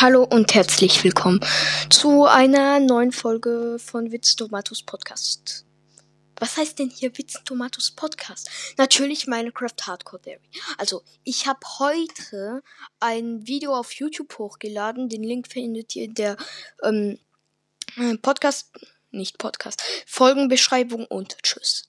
Hallo und herzlich willkommen zu einer neuen Folge von Witz Tomatus Podcast. Was heißt denn hier Witz Tomatus Podcast? Natürlich Minecraft Hardcore Theory. Also, ich habe heute ein Video auf YouTube hochgeladen. Den Link findet ihr in der ähm, Podcast, nicht Podcast, Folgenbeschreibung und tschüss.